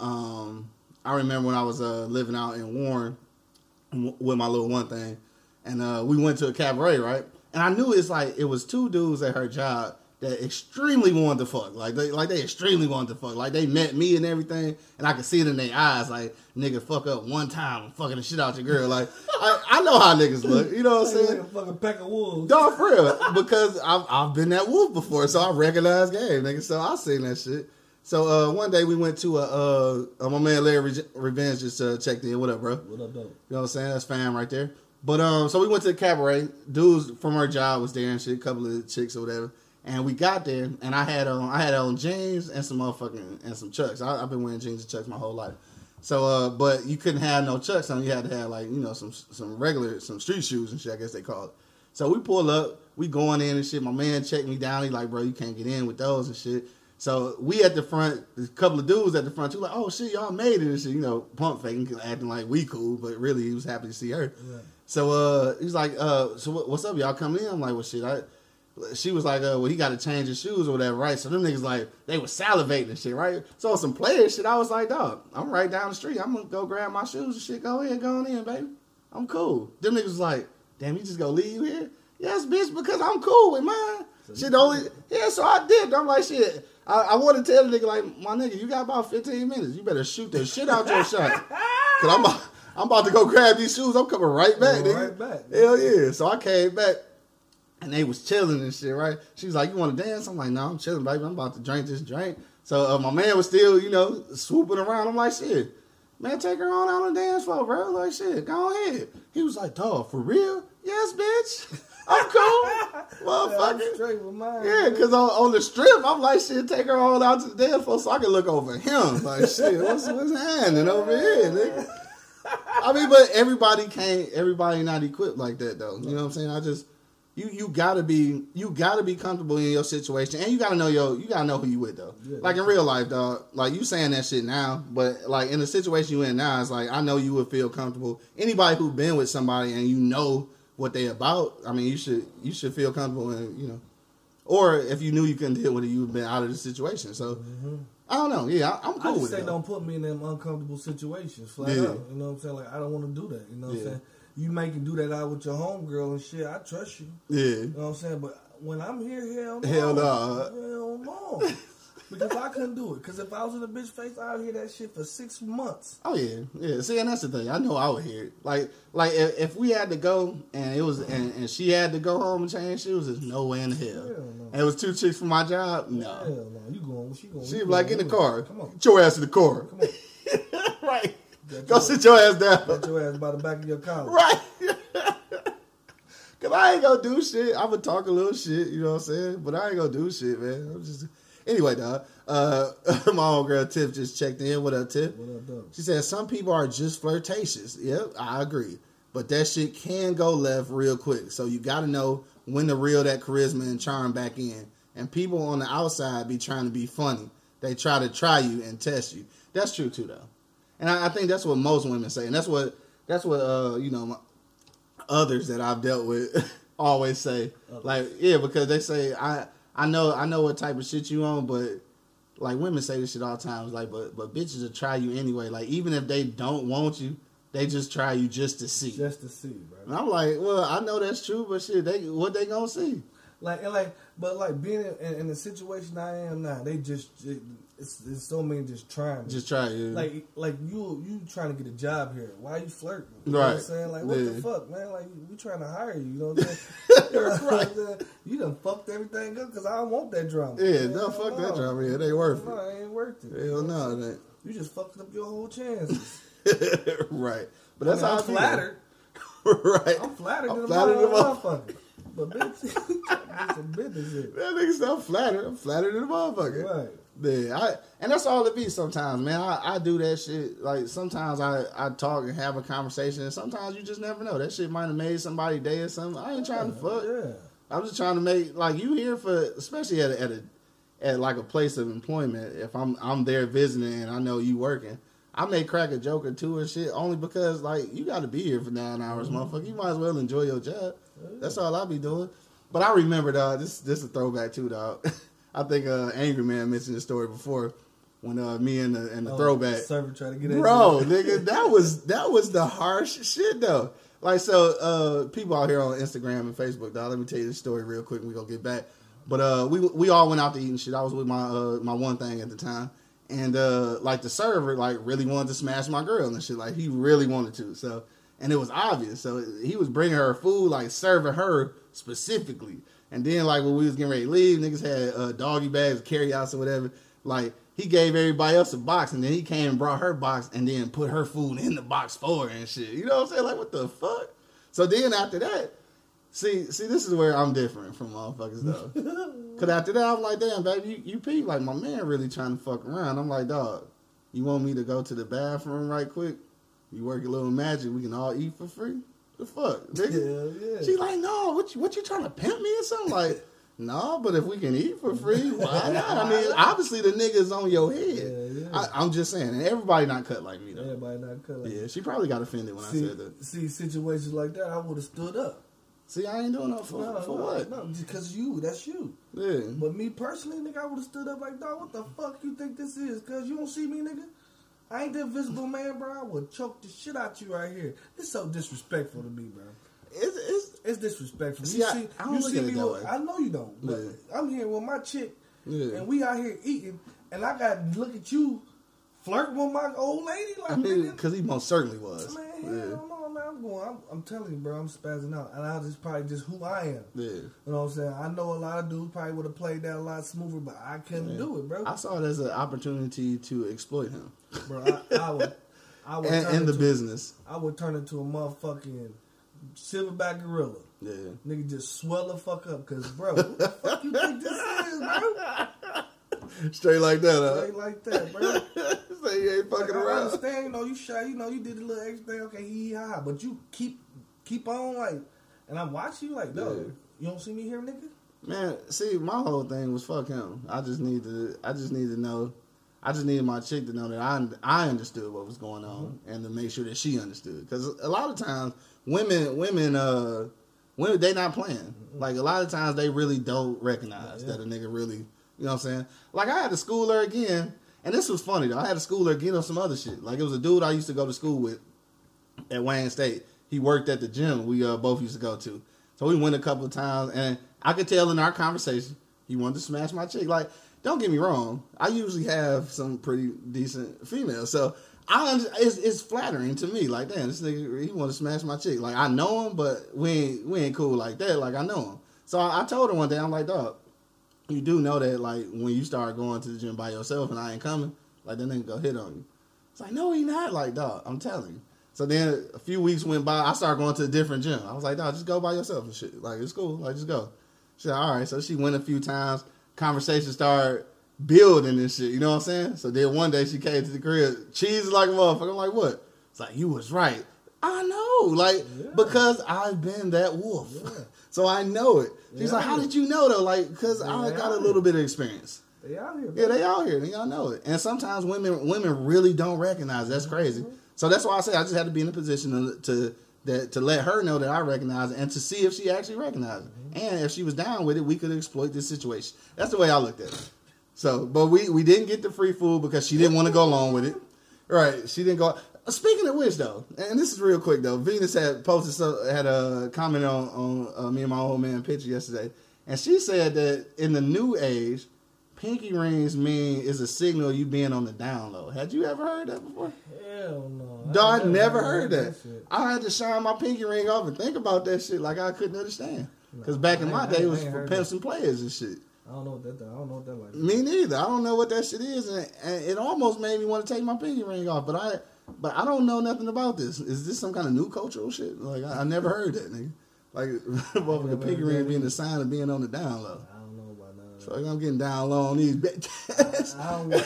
Um, I remember when I was uh, living out in Warren w- with my little one thing, and uh, we went to a cabaret, right? And I knew it's like it was two dudes at her job that extremely wanted to fuck, like they like they extremely wanted to fuck, like they met me and everything, and I could see it in their eyes, like nigga fuck up one time, I'm fucking the shit out your girl, like I, I know how niggas look, you know what I'm Like saying? a fucking pack of wolves. Dog, for real. Because I've, I've been that wolf before, so I recognize game, nigga. So I seen that shit. So uh, one day we went to a, uh, uh, my man Larry Re- Revenge just uh, checked in. What up, bro? What up, though? You know what I'm saying? That's fam right there. But um, so we went to the cabaret. Dudes from our job was there and shit, a couple of chicks or whatever. And we got there, and I had on I had on jeans and some motherfucking and some chucks. I, I've been wearing jeans and chucks my whole life. So, uh, but you couldn't have no chucks on. You had to have like you know some some regular some street shoes and shit. I guess they call it. So we pull up, we going in and shit. My man checked me down. He like, bro, you can't get in with those and shit. So we at the front, a couple of dudes at the front too, like, oh shit, y'all made it and shit, you know, pump faking, acting like we cool, but really he was happy to see her. Yeah. So uh, he's like, uh, so what, what's up, y'all coming in? I'm like, well, shit, I. She was like, uh, well, he got to change his shoes or whatever, right? So them niggas like they was salivating and shit, right? So some player shit, I was like, dog, I'm right down the street. I'm gonna go grab my shoes and shit. Go ahead, go on in, baby. I'm cool. Them niggas was like, damn, you just gonna leave here? Yes, bitch, because I'm cool with mine. shit, the only yeah. So I did. I'm like, shit. I, I want to tell the nigga like, my nigga, you got about 15 minutes. You better shoot the shit out your shot, cause I'm about, I'm about to go grab these shoes. I'm coming right back, nigga. right back. Hell yeah. So I came back. And they was chilling and shit, right? She was like, "You want to dance?" I'm like, "No, I'm chilling, baby. I'm about to drink this drink." So uh, my man was still, you know, swooping around. I'm like, "Shit, man, take her on out on the dance floor, bro." Like, "Shit, go ahead." He was like, "Dog, for real?" Yes, bitch. I'm cool, motherfucker. straight with mine. Yeah, cause on, on the strip, I'm like, shit, take her on out to the dance floor so I can look over him. Like, shit, what's what's happening over here, nigga? I mean, but everybody can't. Everybody not equipped like that, though. You know what I'm saying? I just you you gotta be you gotta be comfortable in your situation, and you gotta know your you gotta know who you with though. Yeah, like in real life, dog. Like you saying that shit now, but like in the situation you in now, it's like I know you would feel comfortable. Anybody who been with somebody and you know what they about, I mean, you should you should feel comfortable and you know. Or if you knew you couldn't deal with it, you've been out of the situation. So mm-hmm. I don't know. Yeah, I, I'm I cool just with say it. don't put me in them uncomfortable situations. Flat Yeah. out. You know what I'm saying? Like I don't want to do that. You know what Yeah. I'm saying? You make and do that out with your homegirl and shit. I trust you. Yeah. You know what I'm saying? But when I'm here, hell no. Hell no. Hell no. because I couldn't do it. Because if I was in a bitch face, I'd hear that shit for six months. Oh yeah, yeah. See, and that's the thing. I know I would hear it. Like, like if, if we had to go and it was and, and she had to go home and change shoes, there's no way in hell. Hell no. And it was two chicks from my job. No, Hell no. You going? She going? she like, in the car. Come on. Get your ass in the car." Come on. right. Go your- sit your ass down. Get your ass by the back of your collar. right. Cause I ain't gonna do shit. I'm gonna talk a little shit, you know what I'm saying? But I ain't gonna do shit, man. I'm just anyway, dog. Uh, my old girl Tiff just checked in. What up, Tiff? What up, though? She said some people are just flirtatious. Yep, I agree. But that shit can go left real quick. So you got to know when to reel that charisma and charm back in. And people on the outside be trying to be funny. They try to try you and test you. That's true too, though. And I, I think that's what most women say. And that's what that's what uh you know my, others that I've dealt with always say. Like yeah, because they say I I know I know what type of shit you on, but like women say this shit all the time. It's like, but but bitches will try you anyway. Like even if they don't want you, they just try you just to see. Just to see, bro. And I'm like, well, I know that's true, but shit, they what they gonna see? Like and like, but like being in, in, the situation I am now, they just it's, it's so many just trying. Just try you. Like like you you trying to get a job here? Why are you flirting? You right. Know what I'm saying like what yeah. the fuck, man? Like we trying to hire you. You know what I'm saying? you, know what I'm saying? you done fucked everything up because I don't want that drama. Yeah, man, no, fuck that drama. Yeah, ain't worth no, it. it ain't worth it. Hell no, that. You just fucked up your whole chances. right. But that's I mean, how I'm flattered. right. I'm flattered. I'm I'm flattered the motherfucker. But bitch, you trying to do some business here. That nigga not flattered. I'm flattered in the motherfucker. Right. Yeah, I and that's all it be sometimes, man. I, I do that shit. Like sometimes I, I talk and have a conversation, and sometimes you just never know. That shit might have made somebody day or something. I ain't trying to fuck. Yeah. I'm just trying to make like you here for, especially at a, at a at like a place of employment. If I'm I'm there visiting and I know you working, I may crack a joke or two or shit only because like you got to be here for nine hours, mm-hmm. motherfucker. You might as well enjoy your job. That's all I be doing. But I remember, dog. This this is a throwback too, dog. I think uh, Angry Man mentioned the story before when uh, me and the and the Oh, throwback. server trying to get in. Bro, nigga, that was that was the harsh shit though. Like so, uh, people out here on Instagram and Facebook, dog. Let me tell you this story real quick. and We gonna get back. But uh, we we all went out to eat and shit. I was with my uh, my one thing at the time, and uh, like the server like really wanted to smash my girl and shit. Like he really wanted to. So and it was obvious. So he was bringing her food, like serving her specifically. And then like when we was getting ready to leave, niggas had uh, doggy bags, carry outs or whatever. Like he gave everybody else a box, and then he came and brought her box, and then put her food in the box for her and shit. You know what I'm saying? Like what the fuck? So then after that, see, see, this is where I'm different from motherfuckers though. Cause after that, I'm like, damn, baby, you, you pee like my man really trying to fuck around. I'm like, dog, you want me to go to the bathroom right quick? You work a little magic, we can all eat for free. The fuck, nigga? Hell yeah. She like, no, what you, what you trying to pimp me or something? Like, no, but if we can eat for free, why not? I mean, obviously the nigga's on your head. Yeah, yeah. I, I'm just saying, and everybody not cut like me though. Everybody not cut. Like Yeah, she probably got offended when see, I said that. see situations like that, I would have stood up. See, I ain't doing that for, No, for no, what? No, because you, that's you. Yeah. But me personally, nigga, I would have stood up like, dog, what the fuck you think this is? Cause you don't see me, nigga. I ain't the invisible man, bro. I would choke the shit out you right here. It's so disrespectful to me, bro. It's, it's, It's disrespectful. See, you I- see, I don't you look see me. that with- way. I know you don't. But Yeah. I'm here with my chick, Yeah. and we out here eating, and I got to look at you flirting with my old lady, like I mean, because he most certainly was. Man, yeah. Man. I'm going. I'm, I'm telling you, bro. I'm spazzing out, and I just probably just who I am. Yeah. You know what I'm saying? I know a lot of dudes probably would have played that a lot smoother, but I couldn't do it, bro. I saw it as an opportunity to exploit him bro, I, I would, I would and, and the business. I would turn into a motherfucking silverback gorilla. Yeah. Nigga, just swell the fuck up, cause bro, what the fuck you think this is, bro? Straight like that, Ain't huh? like that, bro. Say you ain't fucking I around. understand, you know, you shy, you know, you did a little extra thing, okay, hee ha, but you keep keep on like, and I watch you like, no, Yeah. you don't see me here, nigga. Man, see, my whole thing was fuck him. I just need to. I just need to know. I just needed my chick to know that I I understood what was going on and to make sure that she understood. Because a lot of times women women uh women they not playing. Like a lot of times they really don't recognize Yeah. that a nigga really. You know what I'm saying? Like I had to school her again, and this was funny though. I had a school her again on some other shit. Like it was a dude I used to go to school with at Wayne State. He worked at the gym we uh, both used to go to. So we went a couple of times, and I could tell in our conversation he wanted to smash my chick. Like, don't get me wrong, I usually have some pretty decent females, so I it's, it's flattering to me. Like, damn, this nigga he want to smash my chick. Like, I know him, but we ain't we ain't cool like that. Like, I know him. So I, I told her one day, I'm like, dog, you do know that like when you start going to the gym by yourself and I ain't coming, like that nigga go hit on you. It's like, no, he not. Like, dog, I'm telling you. So then a few weeks went by. I started going to a different gym. I was like, dog, just go by yourself and shit. Like, it's cool. Like, just go. She like, all right. So she went a few times. Conversation started building and shit. You know what I'm saying? So then one day she came to the crib, cheese like a motherfucker. I'm like, what? It's like, you was right. I know. Like, Yeah. because I've been that wolf. Yeah. so I know it. She's like, how did you know though? Like, because I got a little bit of experience. They out here, Yeah, they out here. They all know it. And sometimes women women really don't recognize. That's crazy. Mm-hmm. So that's why I say I just had to be in a position to, to that to let her know that I recognize it and to see if she actually recognized it. Mm-hmm. And if she was down with it, we could exploit this situation. That's the way I looked at it. So, but we we didn't get the free food because she didn't want to go along with it. Right? She didn't go. Speaking of which, though, and this is real quick though, Venus had posted so, had a comment on on uh, me and my old man picture yesterday, and she said that in the new age, pinky rings mean is a signal you being on the down low. Had you ever heard that before? Hell no. Dog, I never heard that. shit. I had to shine my pinky ring off and think about that shit like I couldn't understand. Because back in my day, it was for heard pimps and players and shit. I don't know what that. I don't know what that like. Me neither. I don't know what that shit is, and, and it almost made me want to take my pinky ring off. But I, but I don't know nothing about this. Is this some kind of new cultural shit? Like I, I never heard that, nigga. Like never ring being the sign of being on the down low. I don't know about none So that. I'm getting down low on these bitches. I don't. Wear,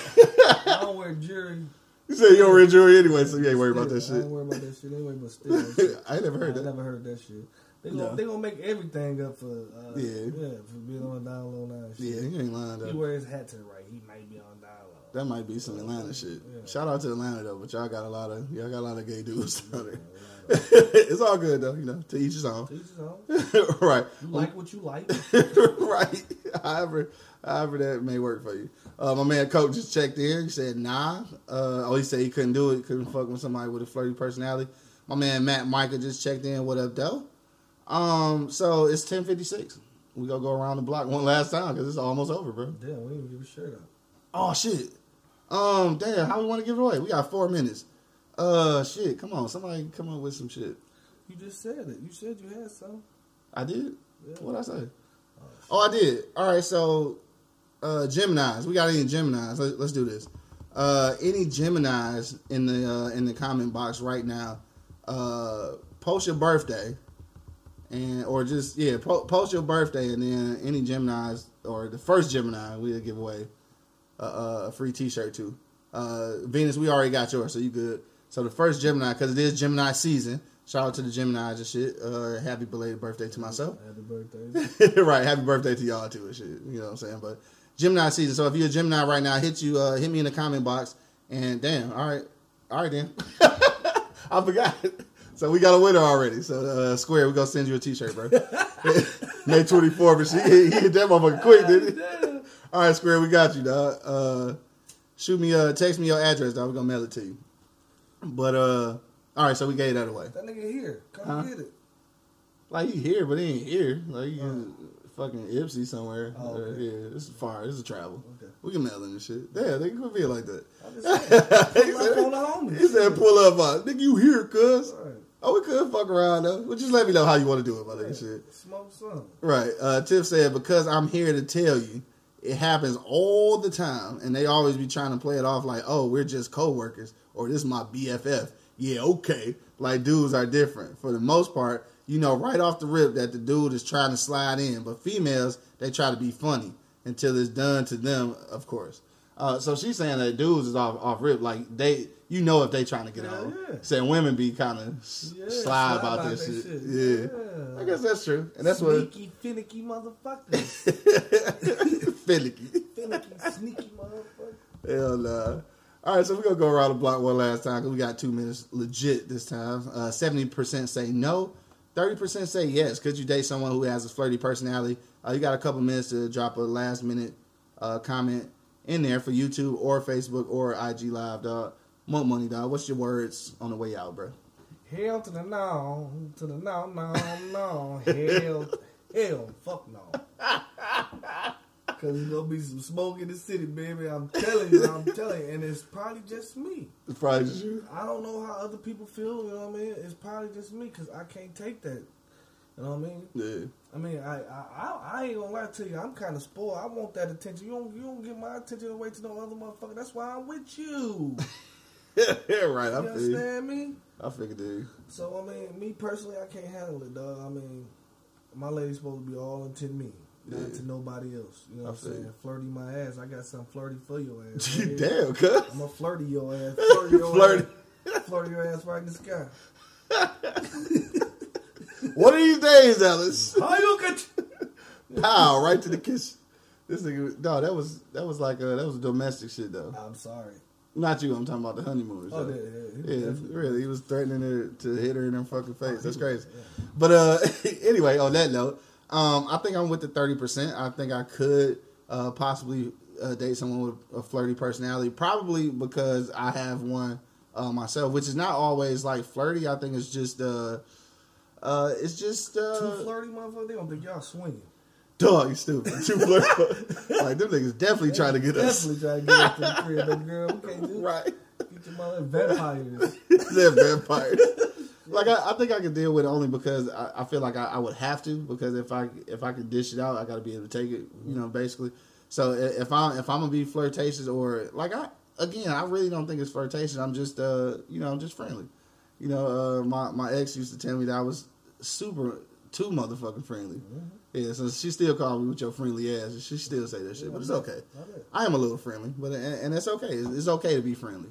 I don't wear jewelry. you said you don't wear jewelry anyway, so you ain't worried about that shit. I ain't worry about that shit anyway, but still. I ain't never heard I that. I never heard that shit. They gonna No. they gonna make everything up for uh, Yeah. yeah for being on down low now. Shit. Yeah, you ain't lying up, He though. wear his hat to the right. He might be on down low. That might be some Atlanta shit. Yeah. Shout out to Atlanta though, but y'all got a lot of y'all got a lot of gay dudes down there. it's all good though, you know. To each his own. To each his own. right. You like what you like. right. However, however that may work for you. Uh, my man Coach just checked in. He said, nah. Uh, oh, he said he couldn't do it. Couldn't fuck with somebody with a flirty personality. My man Matt Micah just checked in. What up, though? Um, so it's ten fifty six. We gonna go around the block one last time because it's almost over, bro. Damn, we didn't give a shirt out. Oh shit. Um, damn. How we want to give it away? We got four minutes. Uh, shit. Come on, somebody come up with some shit. You just said it. You said you had some. I did. Yeah. What I say? Oh, I did. All right. So, uh, Gemini's. We got any Gemini's? Let, let's do this. Uh, any Gemini's in the uh, in the comment box right now? Uh, post your birthday, and or just yeah, po- post your birthday, and then any Gemini's or the first Gemini we'll give away a, a free T-shirt too. Uh, Venus, we already got yours, so you good. So the first Gemini, because it is Gemini season. Shout out to the Gemini's and shit. Uh, happy belated birthday to myself. Happy birthday. right. Happy birthday to y'all too and shit. You know what I'm saying? But Gemini season. So if you're a Gemini right now, hit you uh hit me in the comment box. And damn, all right. All right then. I forgot. So we got a winner already. So uh Square, we gonna send you a t shirt, bro. May 24th, but she he hit that motherfucker quick, didn't he? All right, Square, we got you, dog. Uh shoot me uh text me your address, dog. We're gonna mail it to you. But uh all right, so we gave that away. That nigga here. Come Huh? get it. Like he here, but he ain't here. Like he in fucking Ypsi somewhere. Oh, Uh, okay. yeah, this is far. This is travel. Okay. We can mail in this shit. Yeah, they could be like that. I'm just saying. he, Pull up on the said, homies. he said, "Pull up, uh, nigga, you here, cuz." Oh, we could fuck around though. But just let me know how you want to do it, my nigga. Shit. Smoke some. Right. Uh, Tiff said, "Because I'm here to tell you." It happens all the time, and they always be trying to play it off like, "Oh, we're just co-workers," or "This is my BFF." Yeah, okay. Like dudes are different. For the most part, you know right off the rip that the dude is trying to slide in, but females they try to be funny until it's done to them, of course. Uh, so she's saying that dudes is off off rip, like they, you know, if they trying to get Yeah, on. yeah. Saying women be kind of Yeah, slide about about this shit. shit. Yeah. Yeah. I guess that's true, and that's what Sneaky, finicky motherfuckers. finicky. finicky, sneaky motherfuckers. Hell nah. All right, so we're gonna go around the block one last time because we got two minutes legit this time. Uh, Seventy percent say no, thirty percent say yes. Could you date someone who has a flirty personality? Uh, you got a couple minutes to drop a last minute uh, comment in there for YouTube or Facebook or IG Live, dog. Monk money, dog. What's your words on the way out, bro? Hell to the no, to the no, no, no. Hell, hell, fuck no. Cause there's gonna be some smoke in the city, baby. I'm telling you, I'm telling you, and it's probably just me. It's probably just you. I don't know how other people feel. You know what I mean? It's probably just me because I can't take that. You know what I mean? Yeah. I mean, I I, I, I ain't gonna lie to you. I'm kind of spoiled. I want that attention. You don't you don't get my attention away to no other motherfucker. That's why I'm with you. yeah, right. I You you. understand me? I figured, dude. So I mean, me personally, I can't handle it, dog. I mean, my lady's supposed to be all into me, not Yeah. to nobody else. You know what I'm saying? you. Flirty my ass. I got something flirty for your ass. right. Damn, cuz. I'm gonna flirty your ass. Flirty your Flirty. ass. Flirty your ass right in the sky. One of these days, Ellis. How you get? Pow, right to the kitchen. This nigga, no, that was that was like a, that was domestic shit though. I'm sorry. Not you. I'm talking about the honeymoon. Oh, yeah, yeah, Yeah, really. He was threatening her to hit her in her fucking face. That's crazy. But uh, anyway, on that note, um, I think I'm with the thirty percent. I think I could uh, possibly uh, date someone with a flirty personality, probably because I have one uh, myself, which is not always like flirty. I think it's just uh, uh, it's just Too uh, flirty, motherfucker. They don't think y'all swinging. dog. You stupid. Too flirty. like them niggas definitely trying to get us Definitely trying to get up to the crib, baby girl. We can't do right. Get your mother vampires. They're vampires. Like I, I think I could deal with it only because I, I feel like I, I would have to because if I if I could dish it out, I got to be able to take it. You know, basically. So if I if I'm gonna be flirtatious or like I again, I really don't think it's flirtatious. I'm just uh you know I'm just friendly. You know, uh, my my ex used to tell me that I was super too motherfucking friendly. Yeah, so she still called me with your friendly ass. She still say that shit, but it's okay. I am a little friendly, but and, and it's okay. It's, it's okay to be friendly.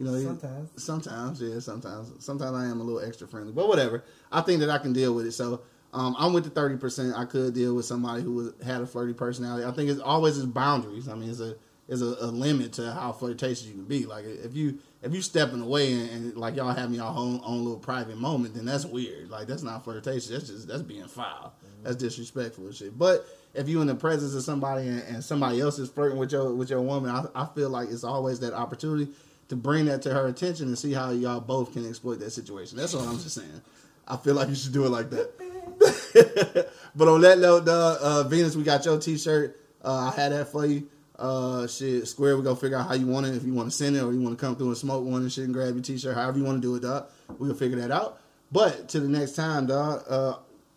You know, Sometimes. sometimes, yeah, sometimes, sometimes I am a little extra friendly, but whatever. I think that I can deal with it. So um, I'm with the thirty percent. I could deal with somebody who was, had a flirty personality. I think it's always is boundaries. I mean, it's a it's a, a limit to how flirtatious you can be. Like if you if you stepping away and, and like y'all having y'all own own little private moment, then that's weird. Like that's not flirtatious. That's just that's being foul. That's disrespectful and shit. But if you in the presence of somebody and, and somebody else is flirting with your with your woman, I, I feel like it's always that opportunity to bring that to her attention and see how y'all both can exploit that situation. That's all I'm just saying. I feel like you should do it like that. but on that note, uh, Venus, we got your T-shirt. Uh, I had that for you. Uh, shit, Square, we gonna figure out how you want it. If you want to send it or you want to come through and smoke one and shit and grab your T-shirt, however you want to do it, dog. We gonna figure that out. But to the next time, dog. Uh,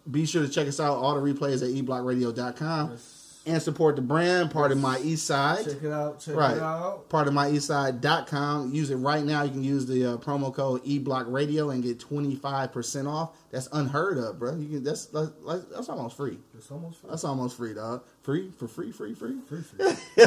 be sure to check us out. All the replays at eblockradio.com and support the brand. Part of my East Side. Check it out. Check Right. it out. Part of my eastside.com. Use it right now. You can use the uh, promo code eblockradio and get 25% off. That's unheard of, bro. You can that's that's, that's almost free. It's almost free. That's almost free, dog. Free for free, free, free. free, free.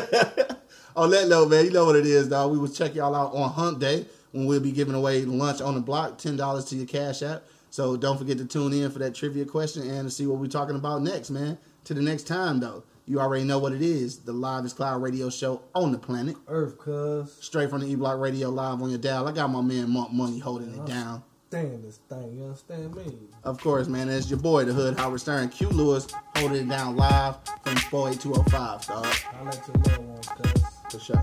On that note, man, you know what it is, dog. We will check y'all out on Hunt Day when we'll be giving away lunch on the block, ten dollars to your cash app. So don't forget to tune in for that trivia question and to see what we're talking about next, man. To the next time, though, you already know what it is. The livest cloud radio show on the planet. Earth, cuz. Straight from the E Block Radio live on your dial. I got my man Monk Money holding it down. Stand this thing. You understand me? Of course, man. It's your boy, the Hood Howard Stern, Q Lewis, holding it down live from 48205, dog. I let your little ones, cuz. For sure.